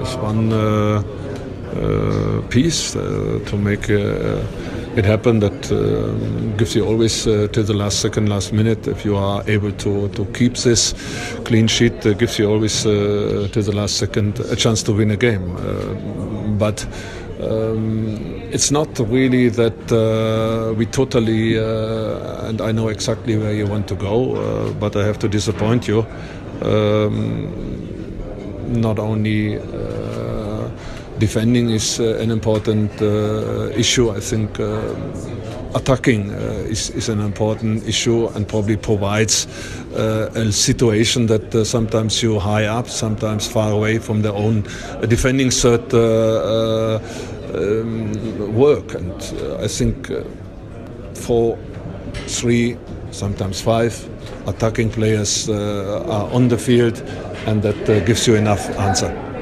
It's one uh, uh, piece uh, to make it happen that gives you always to the last second, last minute. If you are able to, to keep this clean sheet, gives you always to the last second a chance to win a game. but um, it's not really that uh, we totally, uh, and I know exactly where you want to go, uh, but I have to disappoint you. Um, not only uh, defending is uh, an important uh, issue, I think attacking uh, is, is, an important issue and probably provides uh, a situation that uh, sometimes you high up, sometimes far away from their own defending third um, work. And I think four, three, sometimes five attacking players uh, are on the field, and that uh, gives you enough answer.